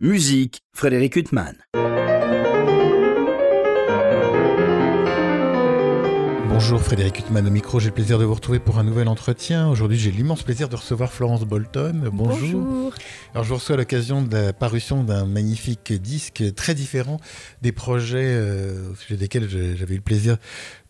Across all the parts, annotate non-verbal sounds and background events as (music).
Musique, Frédéric Huttman. Bonjour Frédéric Huttman au micro, j'ai le plaisir de vous retrouver pour un nouvel entretien. Aujourd'hui j'ai l'immense plaisir de recevoir Florence Bolton. Bonjour. Alors je vous reçois à l'occasion de la parution d'un magnifique disque très différent des projets euh, au sujet desquels j'avais eu le plaisir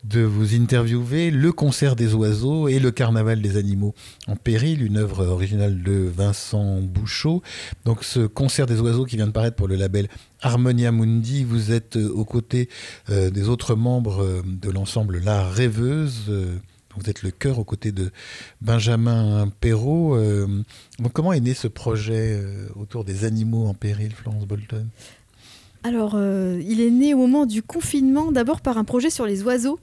de vous interviewer Le concert des oiseaux et Le carnaval des animaux en péril, une œuvre originale de Vincent Bouchot. Donc ce concert des oiseaux qui vient de paraître pour le label Harmonia Mundi, vous êtes euh, aux côtés euh, des autres membres euh, de l'ensemble La Rêveuse. vous êtes le cœur aux côtés de Benjamin Perrault. comment est né ce projet autour des animaux en péril, Florence Bolton? Alors, il est né au moment du confinement, d'abord par un projet sur les oiseaux.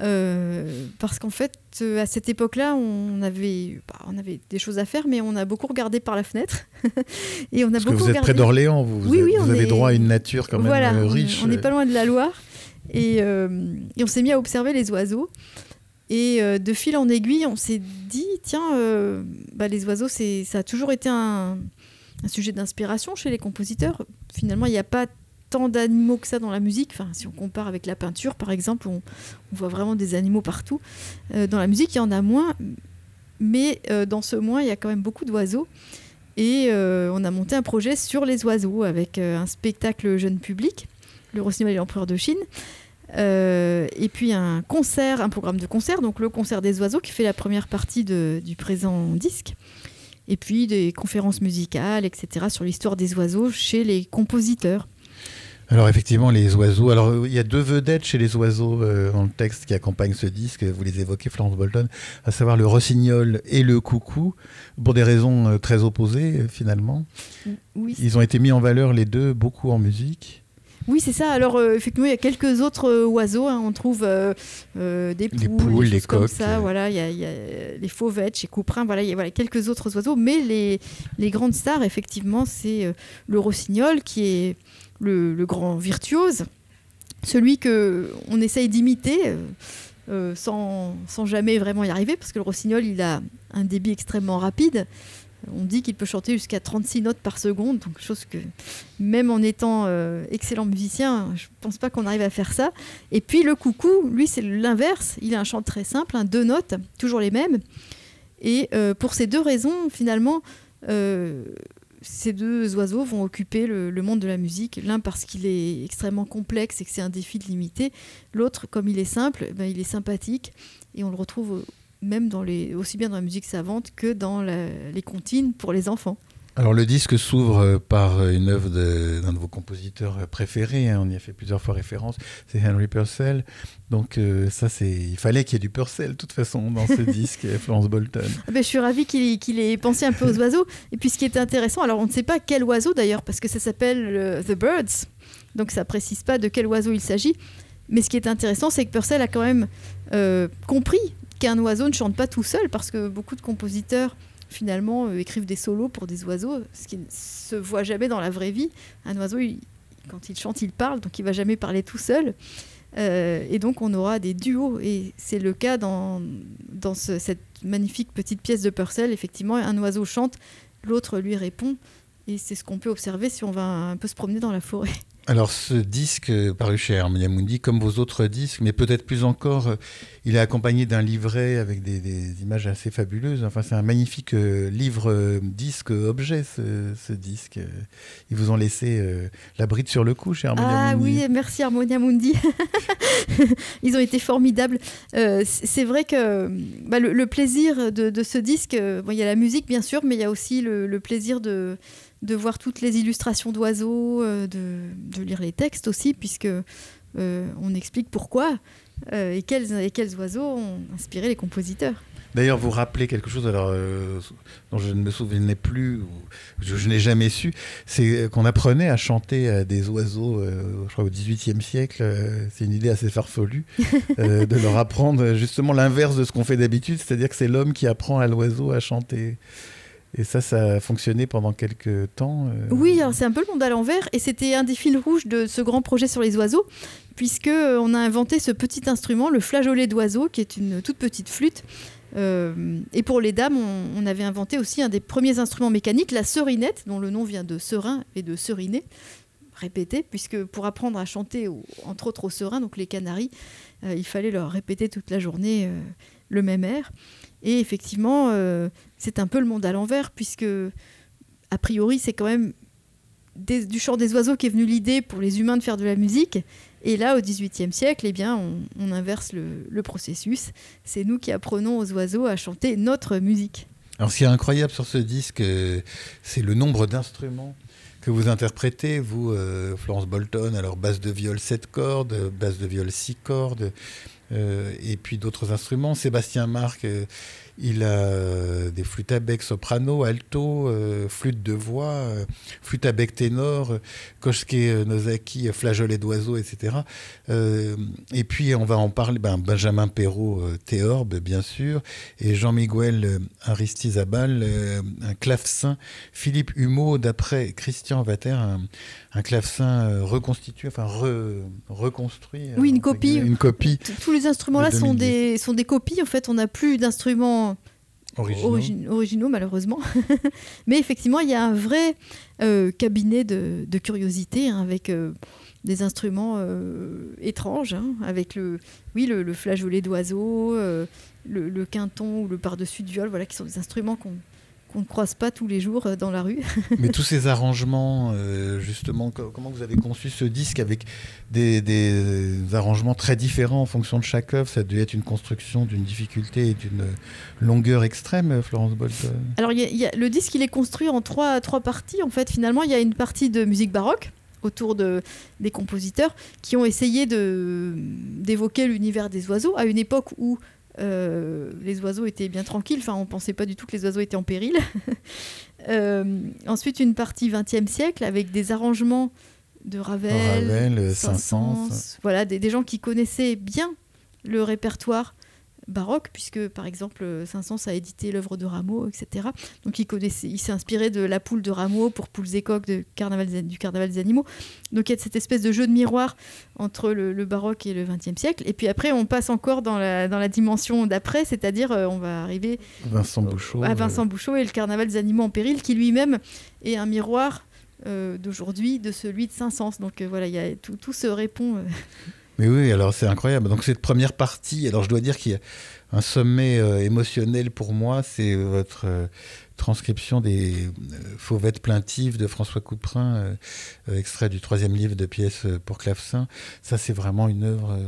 Euh, parce qu'en fait, euh, à cette époque-là, on avait, bah, on avait des choses à faire, mais on a beaucoup regardé par la fenêtre. (laughs) et on a parce beaucoup que vous êtes près d'Orléans, vous, oui, oui, vous avez droit à une nature quand même voilà, euh, riche. On n'est pas loin de la Loire. Et, et on s'est mis à observer les oiseaux. Et de fil en aiguille, on s'est dit, tiens, bah, les oiseaux, ça a toujours été un, un sujet d'inspiration chez les compositeurs. Finalement, il n'y a pas tant d'animaux que ça dans la musique. Enfin, si on compare avec la peinture, par exemple, on, voit vraiment des animaux partout. Euh, dans la musique, il y en a moins, mais euh, dans ce moins, il y a quand même beaucoup d'oiseaux. Et euh, on a monté un projet sur les oiseaux avec un spectacle jeune public, le Rossignol et l'Empereur de Chine. et puis un concert, un programme de concert, donc le concert des oiseaux qui fait la première partie du présent disque et puis des conférences musicales, etc., sur l'histoire des oiseaux chez les compositeurs. Alors effectivement, les oiseaux. Alors il y a deux vedettes chez les oiseaux euh, dans le texte qui accompagne ce disque. Vous les évoquez, Florence Bolton, à savoir le rossignol et le coucou, pour des raisons euh, très opposées euh, finalement. Oui. Ils ont été mis en valeur les deux beaucoup en musique. Oui, c'est ça. Alors, effectivement, il y a quelques autres oiseaux. Hein. On trouve des poules, des comme ça. Voilà, il y, a, les fauvettes chez Couperin. Voilà, il y a voilà, quelques autres oiseaux. Mais les, les grandes stars, effectivement, c'est le rossignol qui est le, grand virtuose, celui que on essaye d'imiter euh, euh, sans, jamais vraiment y arriver, parce que le rossignol, il a un débit extrêmement rapide. On dit qu'il peut chanter jusqu'à 36 notes par seconde, donc chose que même en étant euh, excellent musicien, je ne pense pas qu'on arrive à faire ça. Et puis le coucou, lui, c'est l'inverse. Il a un chant très simple, deux notes, toujours les mêmes. Et pour ces deux raisons, finalement, ces deux oiseaux vont occuper le, monde de la musique. L'un parce qu'il est extrêmement complexe et que c'est un défi de limiter. L'autre, comme il est simple, ben, il est sympathique et on le retrouve même dans les, aussi bien dans la musique savante que dans les comptines pour les enfants. Alors le disque s'ouvre euh, par euh, une œuvre d'un de, vos compositeurs euh, préférés, hein, on y a fait plusieurs fois référence, c'est Henry Purcell. Donc ça, c'est, il fallait qu'il y ait du Purcell de toute façon dans ce (laughs) disque, Florence Bolton. Ah ben, je suis ravie qu'il, ait pensé un peu aux oiseaux. Et puis ce qui est intéressant, alors on ne sait pas quel oiseau d'ailleurs, parce que ça s'appelle The Birds, donc ça précise pas de quel oiseau il s'agit. Mais ce qui est intéressant, c'est que Purcell a quand même compris qu'un oiseau ne chante pas tout seul, parce que beaucoup de compositeurs finalement euh, écrivent des solos pour des oiseaux, ce qui ne se voit jamais dans la vraie vie. Un oiseau, quand il chante, il parle, donc il va jamais parler tout seul. Euh, et donc on aura des duos, et c'est le cas dans, dans cette magnifique petite pièce de Purcell. Effectivement, un oiseau chante, l'autre lui répond, et c'est ce qu'on peut observer si on va un peu se promener dans la forêt. Alors ce disque paru chez Harmonia Mundi, comme vos autres disques, mais peut-être plus encore, euh, il est accompagné d'un livret avec des, images assez fabuleuses. Enfin, c'est un magnifique euh, livre euh, disque objet ce, disque. Ils vous ont laissé la bride sur le cou chez Harmonia Mundi. Ah oui, merci Harmonia Mundi. (laughs) Ils ont été formidables. c'est vrai que bah, le, plaisir de, ce disque, il y a la musique bien sûr, mais il y a aussi le plaisir de de voir toutes les illustrations d'oiseaux, euh, de, lire les textes aussi, puisque euh, on explique pourquoi euh, et, quels, et quels oiseaux ont inspiré les compositeurs. D'ailleurs, vous rappelez quelque chose alors, dont je ne me souvenais plus, ou je, n'ai jamais su, c'est qu'on apprenait à chanter à des oiseaux, je crois au XVIIIe siècle. c'est une idée assez farfelue (laughs) de leur apprendre justement l'inverse de ce qu'on fait d'habitude, c'est-à-dire que c'est l'homme qui apprend à l'oiseau à chanter. Et ça, ça a fonctionné pendant quelques temps. Euh. Oui, c'est un peu le monde à l'envers. Et c'était un des fils rouges de ce grand projet sur les oiseaux, puisque euh, a inventé ce petit instrument, le flageolet d'oiseau, qui est une toute petite flûte. et pour les dames, on, avait inventé aussi un des premiers instruments mécaniques, la serinette, dont le nom vient de serin et de seriner, répéter, puisque pour apprendre à chanter, entre autres au serin, donc les canaris, il fallait leur répéter toute la journée le même air. Et effectivement, c'est un peu le monde à l'envers, puisque a priori, c'est quand même du chant des oiseaux qui est venu l'idée pour les humains de faire de la musique. Et là, au XVIIIe siècle, eh bien, on, inverse le, processus. C'est nous qui apprenons aux oiseaux à chanter notre musique. Alors, ce qui est incroyable sur ce disque, euh, c'est le nombre d'instruments que vous interprétez, vous, euh, Florence Bolton, alors basse de viol 7 cordes, basse de viol 6 cordes, euh, et puis d'autres instruments. Sébastien Marc, il a euh, des flûtes à bec soprano, alto, euh, flûte de voix, euh, flûte à bec ténor, Kosuke Nozaki, flageolet d'oiseau, etc. et puis on va en parler, ben, Benjamin Perrault, théorbe bien sûr, et Jean-Miguel Aristizabal, un clavecin, Philippe Humeau, d'après Christian Vater, un, clavecin reconstitué, enfin reconstruit. Oui, une copie. Une copie. Tous les instruments là sont des, sont des copies. En fait, on n'a plus d'instruments originaux, malheureusement. (laughs) Mais effectivement, il y a un vrai euh, cabinet de, curiosité hein, avec euh, des instruments euh, étranges, hein, avec le, oui, le, flageolet d'oiseau, le, le, quinton ou le par-dessus de viol, voilà, qui sont des instruments qu'on qu'on ne croise pas tous les jours euh, dans la rue. (laughs) Mais tous ces arrangements, euh, justement, comment vous avez conçu ce disque avec des, arrangements très différents en fonction de chaque œuvre? Ça a dû être une construction d'une difficulté et d'une longueur extrême, Florence Bolt Alors, le disque, il est construit en trois, trois parties. En fait, finalement, il y a une partie de musique baroque autour de, des compositeurs qui ont essayé d'évoquer l'univers des oiseaux à une époque où euh, les oiseaux étaient bien tranquilles, enfin on pensait pas du tout que les oiseaux étaient en péril. (laughs) Euh, ensuite une partie 20e siècle avec des arrangements de Ravel, Ravel Saint-Saëns, voilà des, gens qui connaissaient bien le répertoire baroque, puisque par exemple Saint-Saëns a édité l'œuvre de Rameau, etc. Donc il, connaissait, il s'est inspiré de la poule de Rameau pour Poules et coques de carnaval, du Carnaval des animaux. Donc il y a cette espèce de jeu de miroir entre le, baroque et le XXe siècle. Et puis après, on passe encore dans la, dans la dimension d'après, c'est-à-dire euh, on va arriver Vincent Bouchot, à Vincent Bouchot et le Carnaval des animaux en péril, qui lui-même est un miroir euh, d'aujourd'hui de celui de Saint-Saëns. Donc euh, voilà, y a, tout, tout se répond. Mais oui, alors c'est incroyable. Donc cette première partie, alors je dois dire qu'il y a un sommet euh, émotionnel pour moi, c'est votre euh, transcription des euh, fauvettes plaintives de François Couperin, extrait du troisième livre de pièces pour clavecin. Ça, c'est vraiment une œuvre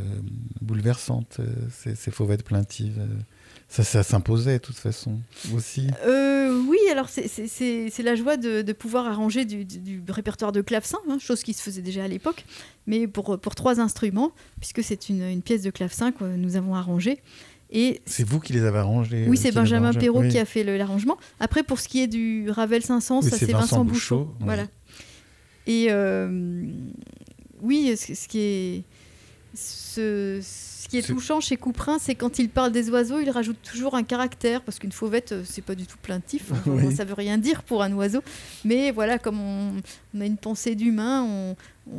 bouleversante, ces fauvettes plaintives. Ça, ça s'imposait de toute façon aussi. oui, alors c'est la joie de, pouvoir arranger du, répertoire de clavecin, hein, chose qui se faisait déjà à l'époque, mais pour, pour trois instruments, puisque c'est une, une, pièce de clavecin que nous avons arrangée. C'est vous qui les avez arrangés Oui, c'est Benjamin Perrault qui a fait l'arrangement. Après, pour ce qui est du Ravel 500, ça c'est Vincent, Bouchot. Voilà. Et euh, oui, ce, qui est. Ce, qui est, touchant chez Couperin, c'est quand il parle des oiseaux, il rajoute toujours un caractère, parce qu'une fauvette, euh, c'est pas du tout plaintif, hein, (laughs) ça veut rien dire pour un oiseau. Mais voilà, comme on, a une pensée d'humain, on,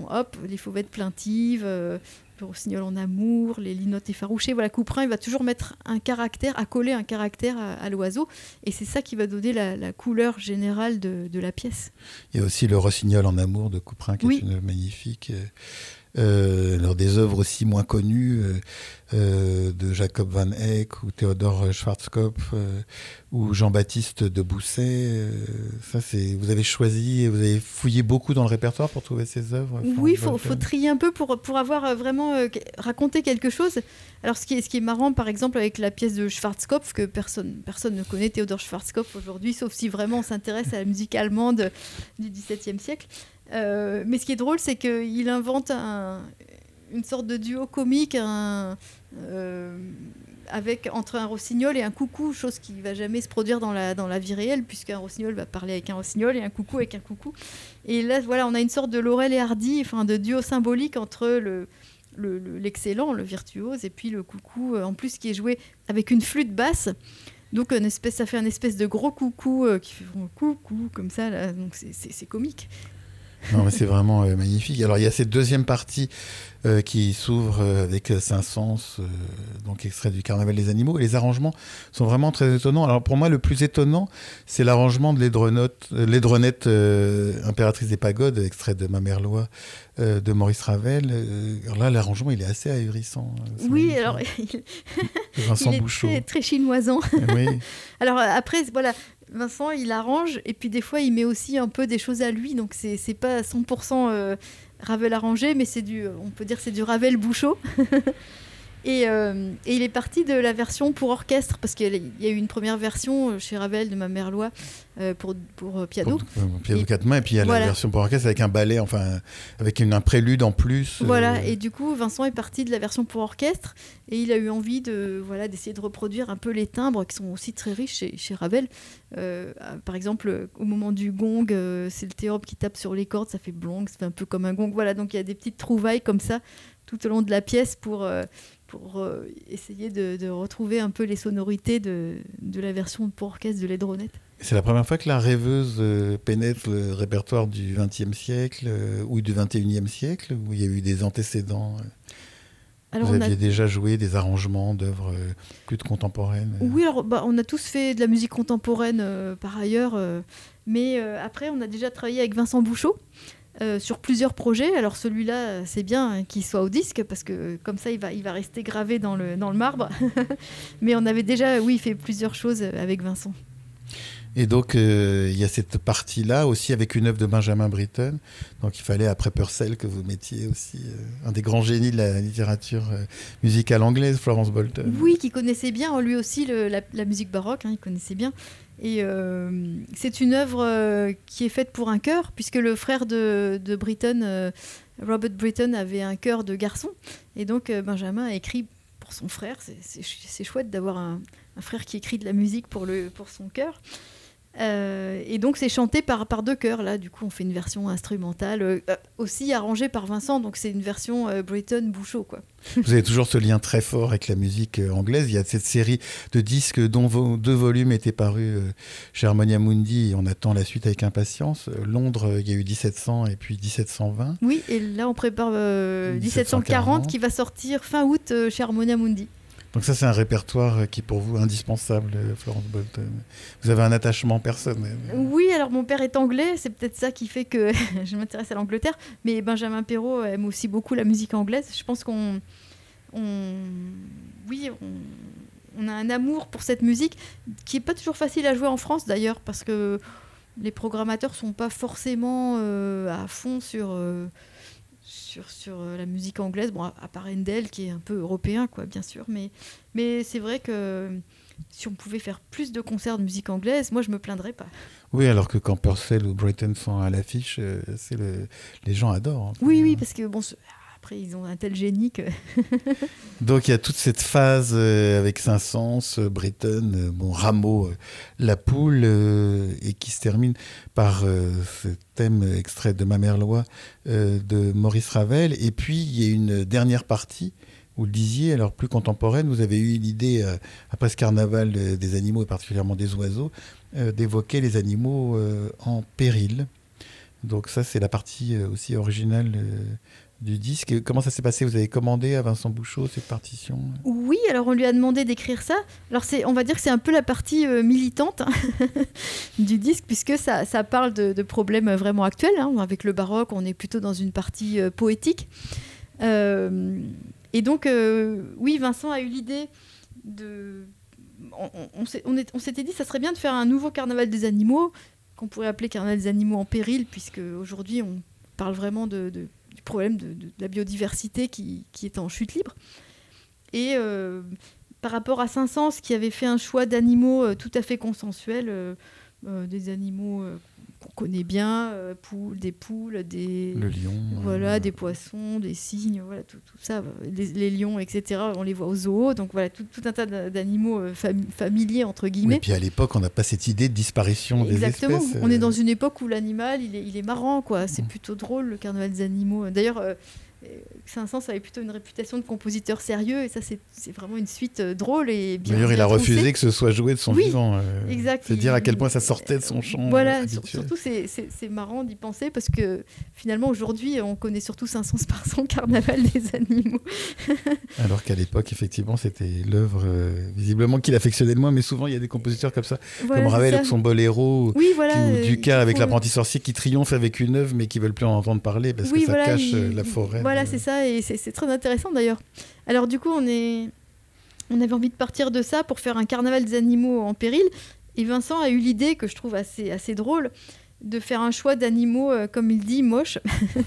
hop, les fauvettes plaintives, euh, le rossignol en amour, les linottes effarouchées. Voilà, Couperin, il va toujours mettre un caractère, à coller un caractère à, l'oiseau. Et c'est ça qui va donner la, couleur générale de, la pièce. Il y a aussi le rossignol en amour de Couperin, qui est une magnifique. Euh, alors des œuvres aussi moins connues euh, euh, de Jacob Van Eyck ou Théodore Schwarzkopf ou Jean-Baptiste de Bousset. ça, c'est vous avez choisi, vous avez fouillé beaucoup dans le répertoire pour trouver ces œuvres. Oui, il faut, trier un peu pour, pour avoir vraiment raconté quelque chose. Alors, ce qui, est, ce qui est marrant, par exemple, avec la pièce de Schwarzkopf, que personne, personne ne connaît, Théodore Schwarzkopf aujourd'hui, sauf si vraiment on s'intéresse à la musique allemande du XVIIe siècle. Euh, mais ce qui est drôle, c'est qu'il invente une sorte de duo comique euh, avec, entre un rossignol et un coucou, chose qui ne va jamais se produire dans la, vie réelle, puisqu'un rossignol va parler avec un rossignol et un coucou avec un coucou. Et là, voilà, on a une sorte de Laurel et Hardy, enfin, de duo symbolique entre le, l'excellent, le, virtuose, et puis le coucou, euh, en plus qui est joué avec une flûte basse. Donc une espèce, ça fait un espèce de gros coucou qui fait coucou comme ça, donc c'est comique. Non, mais c'est vraiment magnifique. Alors, il y a cette deuxième partie euh, qui s'ouvre euh, avec euh, Saint-Saëns, donc extrait du Carnaval des animaux. Et les arrangements sont vraiment très étonnants. Alors pour moi, le plus étonnant, c'est l'arrangement de l'aidronette Impératrice des Pagodes, extrait de Ma Mère Loi de Maurice Ravel. alors là, l'arrangement, il est assez ahurissant. Hein, oui, alors (laughs) il, Vincent il est Très, très chinoisant. oui. (laughs) alors après, voilà. Vincent, il arrange et puis des fois, il met aussi un peu des choses à lui, donc c'est pas 100% Ravel arrangé, mais c'est du, on peut dire c'est du Ravel Bouchot. (laughs) Euh, et, il est parti de la version pour orchestre, parce qu'il y a eu une première version euh, chez Ravel de Ma Mère Loi euh, pour, pour piano. piano quatre mains, et puis il y a la version pour orchestre avec un ballet, enfin, avec une, un prélude en plus. Voilà, et du coup, Vincent est parti de la version pour orchestre, et il a eu envie de voilà d'essayer de reproduire un peu les timbres qui sont aussi très riches chez, chez Ravel. par exemple, au moment du gong, c'est le théorbe qui tape sur les cordes, ça fait blong, ça fait un peu comme un gong. Voilà, donc il y a des petites trouvailles comme ça tout au long de la pièce pour pour euh, essayer de, retrouver un peu les sonorités de, de la version pour orchestre de l'aidronette. C'est la première fois que la rêveuse euh, pénètre le répertoire du XXe siècle euh, ou du XXIe siècle, où il y a eu des antécédents alors Vous aviez déjà joué des arrangements d'œuvres plus de contemporaines Oui, alors bah, on a tous fait de la musique contemporaine par ailleurs, mais après on a déjà travaillé avec Vincent Bouchot. Euh, sur plusieurs projets. Alors celui-là, c'est bien qu'il soit au disque parce que comme ça, il va, il va rester gravé dans le, dans le marbre. (laughs) Mais on avait déjà, oui, fait plusieurs choses avec Vincent. Et donc, euh, il y a cette partie-là aussi avec une œuvre de Benjamin Britten. Donc, il fallait, après Purcell, que vous mettiez aussi euh, un des grands génies de la littérature musicale anglaise, Florence Bolton. Oui, qui connaissait bien, lui aussi, la, musique baroque, hein, il connaissait bien. Et euh, c'est une œuvre euh, qui est faite pour un chœur, puisque le frère de, de Britton, euh, Robert Britton, avait un chœur de garçon. Et donc Benjamin a écrit pour son frère. C'est chouette d'avoir un, frère qui écrit de la musique pour son chœur. Euh, et donc c'est chanté par, par deux chœurs. Là, du coup, on fait une version instrumentale, euh, aussi arrangée par Vincent. Donc c'est une version euh, Bouchot, quoi. Vous avez toujours ce lien très fort avec la musique anglaise. Il y a cette série de disques dont deux volumes étaient parus chez Harmonia Mundi. Et on attend la suite avec impatience. Londres, il y a eu 1700 et puis 1720. Oui, et là on prépare 1740 qui va sortir fin août chez Harmonia Mundi. Donc ça, c'est un répertoire qui est pour vous indispensable, Florence Bolton. Vous avez un attachement personnel. Oui, alors mon père est anglais, c'est peut-être ça qui fait que (laughs) je m'intéresse à l'Angleterre. Mais Benjamin Perrault aime aussi beaucoup la musique anglaise. Je pense qu'on... oui, on... a un amour pour cette musique qui n'est pas toujours facile à jouer en France d'ailleurs, parce que les programmateurs sont pas forcément euh, à fond sur... Euh, sur, sur euh, la musique anglaise, bon, à, part Endel qui est un peu européen, quoi, bien sûr, mais, mais c'est vrai que si on pouvait faire plus de concerts de musique anglaise, moi je me plaindrais pas. Oui, alors que quand Purcell ou Brighton sont à l'affiche, euh, c'est le... les gens adorent. Hein. Oui, oui, parce que bon, après ils ont un tel génie que. (laughs) Donc il y a toute cette phase euh, avec Saint-Saëns, Breton, bon Rameau, la poule, et qui se termine par ce thème extrait de Ma mère loi de Maurice Ravel. Et puis il y a une dernière partie vous le disiez, alors plus contemporaine, vous avez eu l'idée, euh, après ce carnaval euh, des animaux et particulièrement des oiseaux, euh, d'évoquer les animaux en péril. Donc ça, c'est la partie aussi originale du disque. Comment ça s'est passé? Vous avez commandé à Vincent Bouchot cette partition? Oui, alors on lui a demandé d'écrire ça. Alors c'est, on va dire que c'est un peu la partie militante hein, (laughs) du disque, puisque ça, ça parle de, problèmes vraiment actuels. Hein. Avec le baroque, on est plutôt dans une partie poétique. Et donc, euh, oui, Vincent a eu l'idée de. On, s'était dit, ça serait bien de faire un nouveau carnaval des animaux, qu'on pourrait appeler carnaval des animaux en péril, puisque aujourd'hui, on parle vraiment de, du problème de, la biodiversité qui, qui, est en chute libre. Et euh, par rapport à Saint-Saëns, qui avait fait un choix d'animaux euh, tout à fait consensuel, des animaux qu'on connaît bien, euh, des poules, des le lion, voilà, des poissons, des cygnes, voilà tout, tout ça, les, lions, etc. On les voit aux zoos, donc voilà tout, un tas d'animaux euh, familiers entre guillemets. et puis à l'époque, on n'a pas cette idée de disparition des espèces. Exactement. On est dans une époque où l'animal, il est, il est marrant, quoi. C'est mm. plutôt drôle le carnaval des animaux. D'ailleurs. Saint-Saëns avait plutôt une réputation de compositeur sérieux, et ça, c'est vraiment une suite drôle et bien. D'ailleurs, il a refusé que ce soit joué de son vivant. exact. C'est dire à quel point ça sortait de son champ. Voilà, surtout, c'est marrant d'y penser parce que finalement, aujourd'hui, on connaît surtout Saint-Saëns (laughs) par son carnaval des animaux. (laughs) Alors qu'à l'époque, effectivement, c'était l'œuvre visiblement qu'il affectionnait le moins, mais souvent, il y a des compositeurs comme ça, comme Ravel avec son boléro, oui, voilà, ou Ducas avec l'apprenti sorcier qui triomphe avec une œuvre, mais qui veulent plus en entendre parler parce que ça cache euh, la forêt. Voilà, c'est ça, et c'est très intéressant d'ailleurs. Alors du coup, on, avait envie de partir de ça pour faire un carnaval des animaux en péril, et Vincent a eu l'idée, que je trouve assez drôle, de faire un choix d'animaux, euh, comme il dit, moches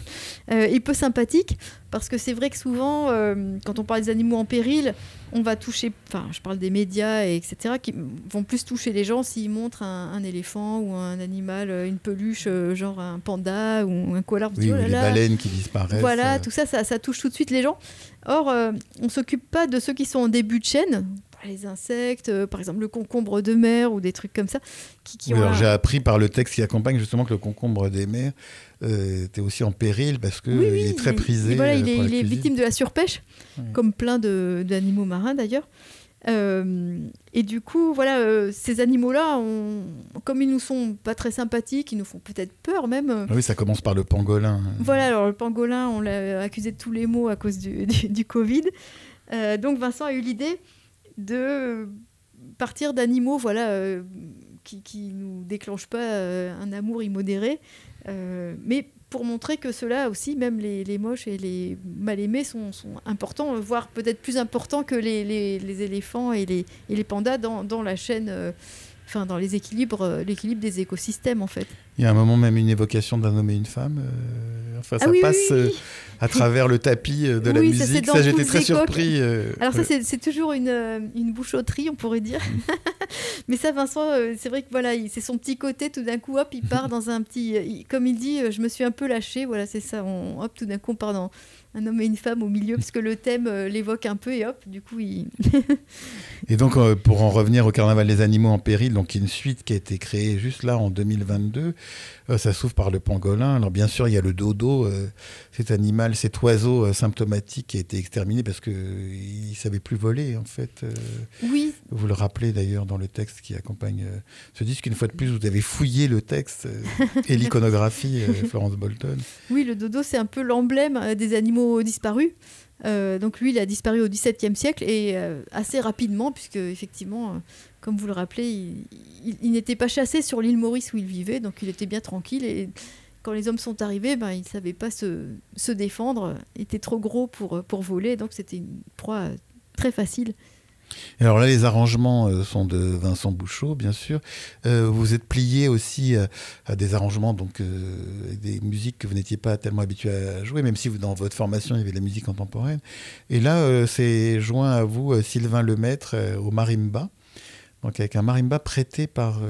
(laughs) euh, et peu sympathiques. Parce que c'est vrai que souvent, euh, quand on parle des animaux en péril, on va toucher, enfin, je parle des médias, et etc., qui vont plus toucher les gens s'ils montrent un, éléphant ou un animal, une peluche, genre un panda ou un koala. Oui, oh les baleines qui disparaissent. Voilà, tout ça, ça, ça, touche tout de suite les gens. Or, on s'occupe pas de ceux qui sont en début de chaîne, les insectes, euh, par exemple le concombre de mer ou des trucs comme ça. Qui, J'ai appris par le texte qui accompagne justement que le concombre des mers euh, était aussi en péril parce qu'il est très prisé. voilà, il est, il est victime de la surpêche, comme plein d'animaux marins d'ailleurs. Euh, et du coup, voilà, ces animaux-là, comme ils nous sont pas très sympathiques, ils nous font peut-être peur même. Ah oui, ça commence par le pangolin. Voilà, alors le pangolin, on l'a accusé de tous les maux à cause du, (laughs) du Covid. donc Vincent a eu l'idée de partir d'animaux voilà, euh, qui ne nous déclenchent pas euh, un amour immodéré, euh, mais pour montrer que ceux-là aussi, même les, les, moches et les mal aimés, sont, sont importants, voire peut-être plus importants que les, les, les, éléphants et les, et les pandas dans, dans la chaîne enfin dans les équilibres, euh, l'équilibre des écosystèmes en fait. Il y a un moment même une évocation d'un homme et une femme. Euh, enfin, ah ça passe euh, à travers le tapis de la musique. Ça, j'étais très surpris. Alors ça, c'est toujours une, une, bouchotterie, on pourrait dire. (laughs) Mais ça, Vincent, c'est vrai que voilà, c'est son petit côté. Tout d'un coup, hop, il part dans un petit. comme il dit, je me suis un peu lâché. Voilà, c'est ça. On, hop, tout d'un coup, on part dans un homme et une femme au milieu, parce que le thème euh, l'évoque un peu, et hop, du coup, il... (laughs) et donc, euh, pour en revenir au Carnaval des animaux en péril, donc une suite qui a été créée juste là, en 2022, euh, ça s'ouvre par le pangolin. Alors, bien sûr, il y a le dodo, cet animal, cet oiseau symptomatique qui a été exterminé parce qu'il ne savait plus voler, en fait. oui. Vous le rappelez d'ailleurs dans le texte qui accompagne ce disque. Une fois de plus, vous avez fouillé le texte et l'iconographie, (laughs) Florence Bolton. Oui, le dodo, c'est un peu l'emblème des animaux disparu. Euh, donc lui, il a disparu au XVIIe siècle et euh, assez rapidement, puisque effectivement, euh, comme vous le rappelez, il, n'était pas chassé sur l'île Maurice où il vivait, donc il était bien tranquille. Et quand les hommes sont arrivés, ben, il ne savait pas se, défendre, était trop gros pour, pour voler, donc c'était une proie très facile alors là, les arrangements euh, sont de Vincent Bouchot, bien sûr. Euh, vous êtes plié aussi euh, à des arrangements, donc des musiques que vous n'étiez pas tellement habitué à jouer, même si dans votre formation, il y avait de la musique contemporaine. Et là, c'est joint à vous Sylvain Lemaître au marimba. Donc avec un marimba prêté par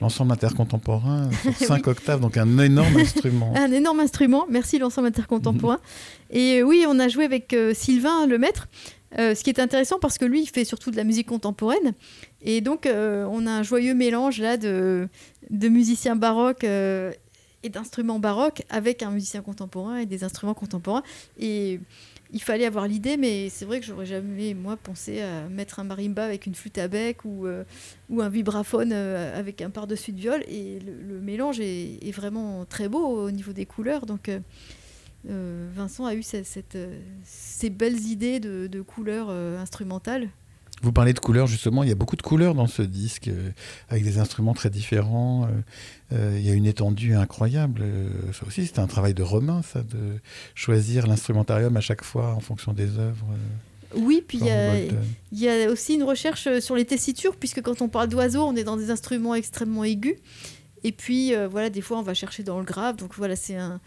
l'ensemble intercontemporain (laughs) sur 5 octaves, donc un énorme instrument. (laughs) Un énorme instrument, merci l'ensemble intercontemporain. Et oui, on a joué avec Sylvain Lemaître. Euh, ce qui est intéressant parce que lui, il fait surtout de la musique contemporaine. Et donc, euh, on a un joyeux mélange là de, de musiciens baroques euh, et d'instruments baroques avec un musicien contemporain et des instruments contemporains. Et il fallait avoir l'idée, mais c'est vrai que j'aurais jamais, moi, pensé à mettre un marimba avec une flûte à bec ou, ou un vibraphone avec un par-dessus de viol. Et le, mélange est, vraiment très beau au niveau des couleurs. Donc, euh, Vincent a eu cette, euh, ces belles idées de, couleurs euh, instrumentales. Vous parlez de couleurs, justement, il y a beaucoup de couleurs dans ce disque, avec des instruments très différents. il y a une étendue incroyable. ça aussi, c'est un travail de Romain, ça, de choisir l'instrumentarium à chaque fois en fonction des œuvres. Oui, puis il y, a aussi une recherche sur les tessitures, puisque quand on parle d'oiseaux, on est dans des instruments extrêmement aigus. Et puis, voilà, des fois, on va chercher dans le grave. Donc voilà, c'est un,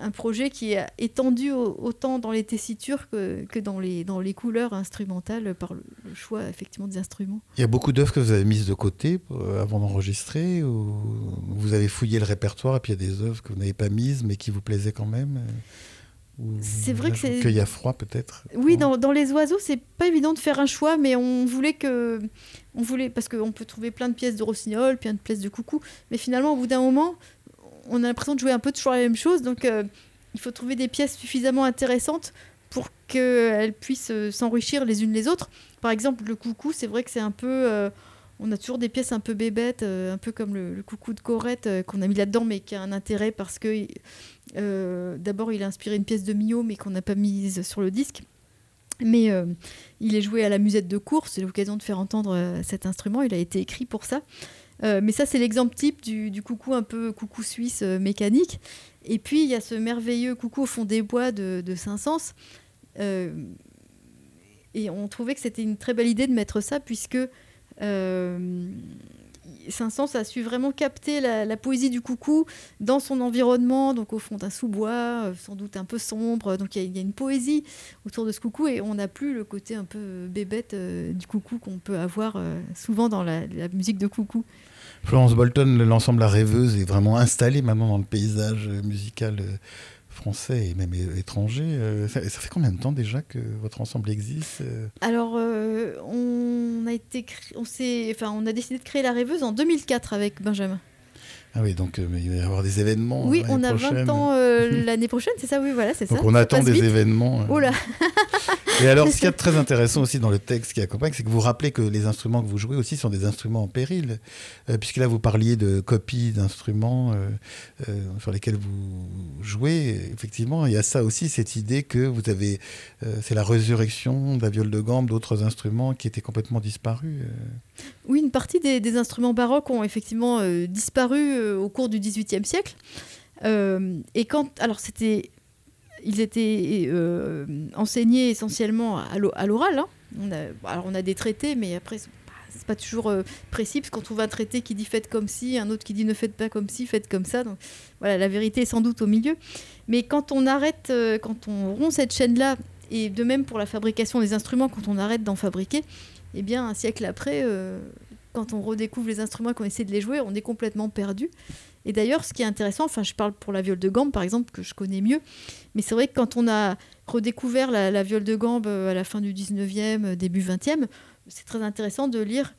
un projet qui est étendu autant dans les tessitures que, que, dans, les, dans les couleurs instrumentales par le, choix effectivement des instruments. Il y a beaucoup d'œuvres que vous avez mises de côté euh, avant d'enregistrer ou vous avez fouillé le répertoire et puis il y a des œuvres que vous n'avez pas mises mais qui vous plaisaient quand même euh, c'est vrai que c'est. Qu'il y a froid peut-être. Oui, dans, dans, les oiseaux, c'est pas évident de faire un choix, mais on voulait que, on voulait parce qu'on peut trouver plein de pièces de rossignol, plein de pièces de coucou, mais finalement au bout d'un moment, on a l'impression de jouer un peu toujours la même chose. Donc, euh, il faut trouver des pièces suffisamment intéressantes pour qu'elles puissent s'enrichir les unes les autres. Par exemple, le coucou, c'est vrai que c'est un peu on a toujours des pièces un peu bébêtes, euh, un peu comme le, coucou de Corette euh, qu'on a mis là-dedans, mais qui a un intérêt parce que euh, d'abord il a inspiré une pièce de Mio, mais qu'on n'a pas mise sur le disque. Mais il est joué à la musette de course, c'est l'occasion de faire entendre cet instrument, il a été écrit pour ça. Mais ça, c'est l'exemple type du, coucou un peu coucou suisse mécanique. Et puis, il y a ce merveilleux coucou au fond des bois de, Saint-Saëns. et on trouvait que c'était une très belle idée de mettre ça, puisque euh, Saint-Saëns a su vraiment capter la, poésie du coucou dans son environnement, donc au fond d'un sous-bois, euh, sans doute un peu sombre. Donc il y, a une poésie autour de ce coucou et on n'a plus le côté un peu bébête euh, du coucou qu'on peut avoir souvent dans la, la, musique de coucou. Florence Bolton, l'ensemble La Rêveuse, est vraiment installé maintenant dans le paysage musical français et même étranger. Euh, ça, fait combien de temps déjà que votre ensemble existe euh Alors, euh, on a été, on enfin, on a décidé de créer la rêveuse en 2004 avec Benjamin. Ah oui, donc il va y avoir des événements. Oui, on a 20 ans (laughs) l'année prochaine, c'est ça, oui, voilà, c'est ça. Donc on attend des événements. Oh là (laughs) Et alors, ce qui est (laughs) très intéressant aussi dans le texte qui accompagne, c'est que vous rappelez que les instruments que vous jouez aussi sont des instruments en péril, euh, puisque là, vous parliez de copies d'instruments euh, euh, sur lesquels vous jouez. Effectivement, il y a ça aussi, cette idée que vous avez, c'est la résurrection de la viole de gamme, d'autres instruments qui étaient complètement disparus. Oui, une partie des, instruments baroques ont effectivement disparu au cours du XVIIIe siècle. et quand, alors c'était ils étaient euh, enseignés essentiellement à l'oral. Hein. On a, alors on a des traités, mais après c'est pas toujours euh, précis parce qu'on trouve un traité qui dit faites comme si, un autre qui dit ne faites pas comme si, faites comme ça. Donc voilà, la vérité est sans doute au milieu. Mais quand on arrête, euh, quand on rompt cette chaîne-là, et de même pour la fabrication des instruments, quand on arrête d'en fabriquer, eh bien un siècle après, quand on redécouvre les instruments et qu'on essaie de les jouer, on est complètement perdu. Et d'ailleurs, ce qui est intéressant, enfin, je parle pour la viole de gambe, par exemple, que je connais mieux, mais c'est vrai que quand on a redécouvert la, viole de gambe euh, à la fin du 19e, euh, début 20e, c'est très intéressant de lire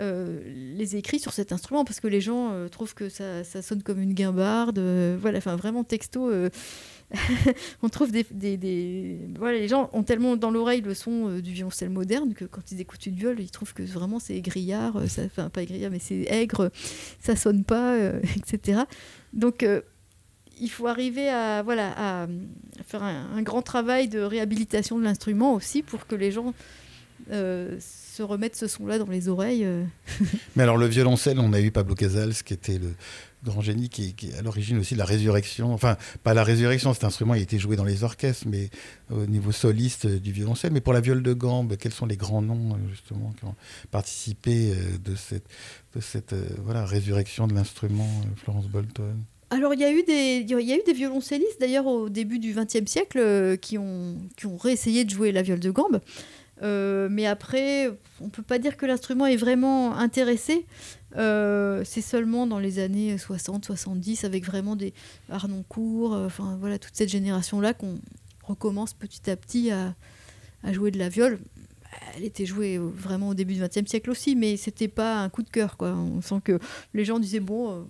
euh, les écrits sur cet instrument parce que les gens trouvent que ça, sonne comme une guimbarde. voilà, enfin, vraiment texto. (laughs) on trouve des, Voilà, les gens ont tellement dans l'oreille le son du violoncelle moderne que quand ils écoutent une viole, ils trouvent que vraiment c'est grillard, ça, enfin pas grillard, mais c'est aigre, ça sonne pas, (laughs) etc. Donc il faut arriver à, voilà, à faire un, grand travail de réhabilitation de l'instrument aussi pour que les gens euh, se remettent ce son-là dans les oreilles. Euh. (laughs) Mais alors le violoncelle, on a eu Pablo Casals qui était le grand génie qui, est à l'origine aussi de la résurrection. Enfin, pas la résurrection, cet instrument il a été joué dans les orchestres, mais au niveau soliste du violoncelle. Mais pour la viole de gambe, quels sont les grands noms justement qui ont participé euh, de cette, de cette voilà, résurrection de l'instrument, Florence Bolton? Alors, il y, a eu des, il y a eu des violoncellistes, d'ailleurs, au début du XXe siècle, euh, qui, ont, qui ont réessayé de jouer la viole de gambe. Euh, mais après, on ne peut pas dire que l'instrument est vraiment intéressé. Euh, c'est seulement dans les années 60-70, avec vraiment des Arnoncourt, enfin voilà, toute cette génération-là, qu'on recommence petit à petit à, jouer de la viole. Elle était jouée vraiment au début du XXe siècle aussi, mais c'était pas un coup de cœur. On sent que les gens disaient, bon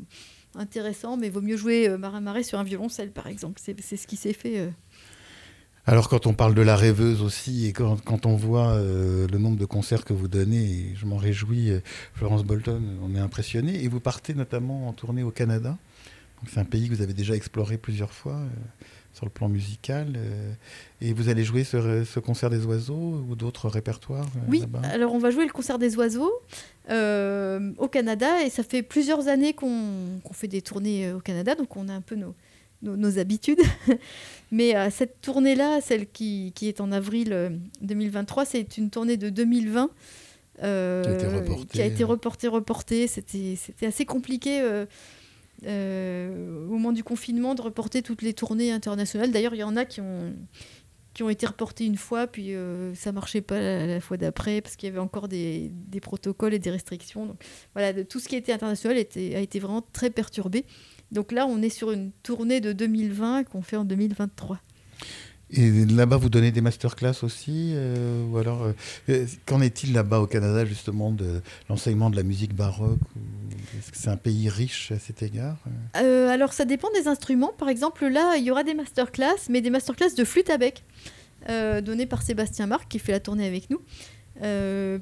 intéressant, mais vaut mieux jouer euh, Marin Marais sur un violoncelle, par exemple. C'est ce qui s'est fait. Euh. Alors quand on parle de la rêveuse aussi, et quand, on voit euh, le nombre de concerts que vous donnez, je m'en réjouis, Florence Bolton, on est impressionné. Et vous partez notamment en tournée au Canada. C'est un pays que vous avez déjà exploré plusieurs fois sur le plan musical. et vous allez jouer ce, concert des oiseaux ou d'autres répertoires Oui, alors on va jouer le concert des oiseaux. Euh, au Canada. Et ça fait plusieurs années qu'on fait des tournées euh, au Canada, donc on a un peu nos, nos, habitudes. (laughs) Mais euh, cette tournée-là, celle qui, qui, est en avril 2023, c'est une tournée de 2020. qui a été reportée, reportée. C'était assez compliqué au moment du confinement de reporter toutes les tournées internationales. D'ailleurs, il y en a qui ont, qui ont été reportés une fois, puis euh, ça marchait pas la, fois d'après parce qu'il y avait encore des, des, protocoles et des restrictions. Donc voilà, tout ce qui était international était, a été vraiment très perturbé. Donc là, on est sur une tournée de 2020 qu'on fait en 2023. Et là-bas, vous donnez des masterclass aussi euh, Ou alors, euh, qu'en est-il là-bas au Canada, justement, de l'enseignement de la musique baroque Est-ce que c'est un pays riche à cet égard Alors, ça dépend des instruments. Par exemple, là, il y aura des masterclass, mais des masterclass de flûte à bec, données par Sébastien Marc, qui fait la tournée avec nous.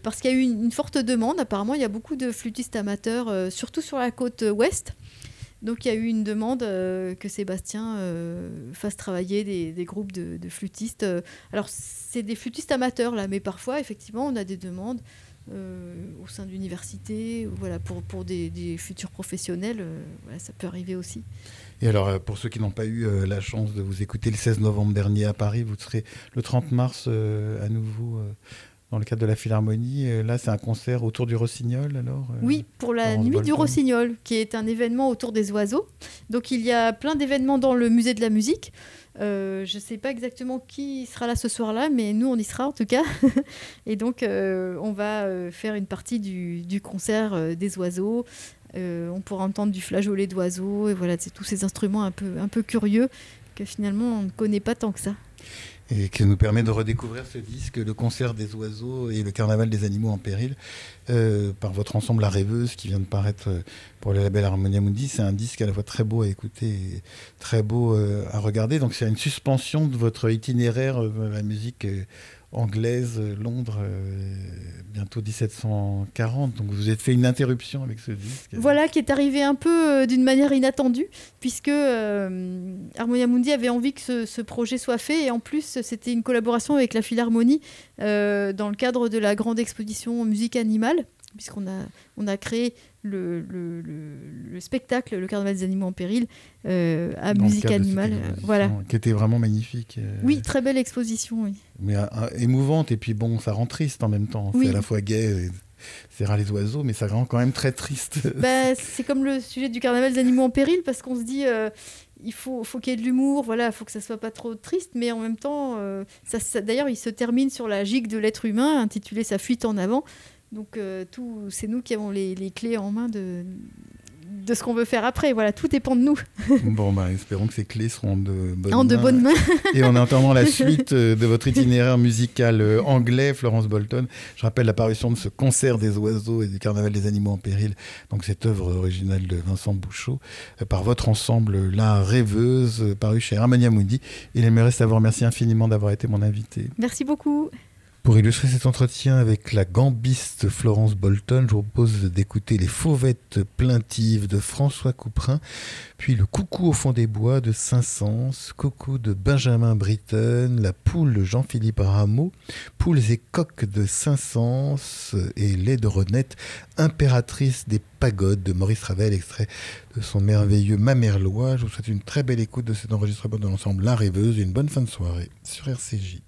parce qu'il y a eu une, forte demande. Apparemment, il y a beaucoup de flûtistes amateurs, surtout sur la côte ouest. Donc il y a eu une demande euh, que Sébastien euh, fasse travailler des, groupes de, flûtistes. alors c'est des flûtistes amateurs là, mais parfois effectivement on a des demandes euh, au sein d'universités, voilà, pour, pour des, futurs professionnels, voilà, ça peut arriver aussi. Et alors pour ceux qui n'ont pas eu la chance de vous écouter le 16 novembre dernier à Paris, vous serez le 30 mars à nouveau dans le cadre de la Philharmonie. Euh, là, c'est un concert autour du Rossignol, alors euh, Oui, pour la Nuit du Rossignol, qui est un événement autour des oiseaux. Donc, il y a plein d'événements dans le musée de la musique. Euh, je ne sais pas exactement qui sera là ce soir-là, mais nous, on y sera en tout cas. (laughs) et donc, on va faire une partie du, concert des oiseaux. on pourra entendre du flageolet d'oiseaux. Et voilà, c'est tous ces instruments un peu, un peu curieux que finalement, on ne connaît pas tant que ça et qui nous permet de redécouvrir ce disque, le concert des oiseaux et le carnaval des animaux en péril, euh, par votre ensemble La Rêveuse qui vient de paraître euh, pour le label Harmonia Mundi. C'est un disque à la fois très beau à écouter et très beau euh, à regarder. Donc c'est une suspension de votre itinéraire de la musique anglaise, Londres, bientôt 1740. Donc vous avez fait une interruption avec ce disque. Voilà, qui est arrivé un peu d'une manière inattendue, puisque Harmonia Mundi avait envie que ce, projet soit fait, et en plus c'était une collaboration avec la Philharmonie dans le cadre de la grande exposition musique animale puisqu'on a, on a créé le, le, le, spectacle, le Carnaval des animaux en péril, euh, à musique animale. voilà. Qui était vraiment magnifique. Euh. Oui, très belle exposition. Oui. Mais euh, émouvante, et puis bon, ça rend triste en même temps. C'est à la fois gai. C'est rare les oiseaux, mais ça rend quand même très triste. (laughs) Bah, c'est comme le sujet du carnaval des animaux en péril, parce qu'on se dit, il faut, faut qu'il y ait de l'humour, voilà, il faut que ça soit pas trop triste, mais en même temps, ça, d'ailleurs, il se termine sur la gigue de l'être humain, intitulée Sa fuite en avant. Donc euh, tout, c'est nous qui avons les, clés en main de, de ce qu'on veut faire après. Voilà, tout dépend de nous. (laughs) bon, bah, espérons que ces clés seront de bonnes en mains. de bonnes mains. (laughs) Et en attendant la (laughs) suite euh, de votre itinéraire musical euh, anglais, Florence Bolton, je rappelle l'apparition de ce concert des oiseaux et du carnaval des animaux en péril, donc cette œuvre originale de Vincent Bouchot, par votre ensemble La Rêveuse, paru chez Armania Mundi. Il aimerait savoir merci infiniment d'avoir été mon invité. Merci beaucoup. Pour illustrer cet entretien avec la gambiste Florence Bolton, je vous propose d'écouter les fauvettes plaintives de François Couperin, puis le coucou au fond des bois de Saint-Saëns, coucou de Benjamin Britten, la poule Jean-Philippe Rameau, poules et coques de Saint-Saëns et lait de Renette, impératrice des pagodes de Maurice Ravel, extrait de son merveilleux Mamerlois. Je vous souhaite une très belle écoute de cet enregistrement de l'ensemble La Rêveuse et une bonne fin de soirée sur RCJ.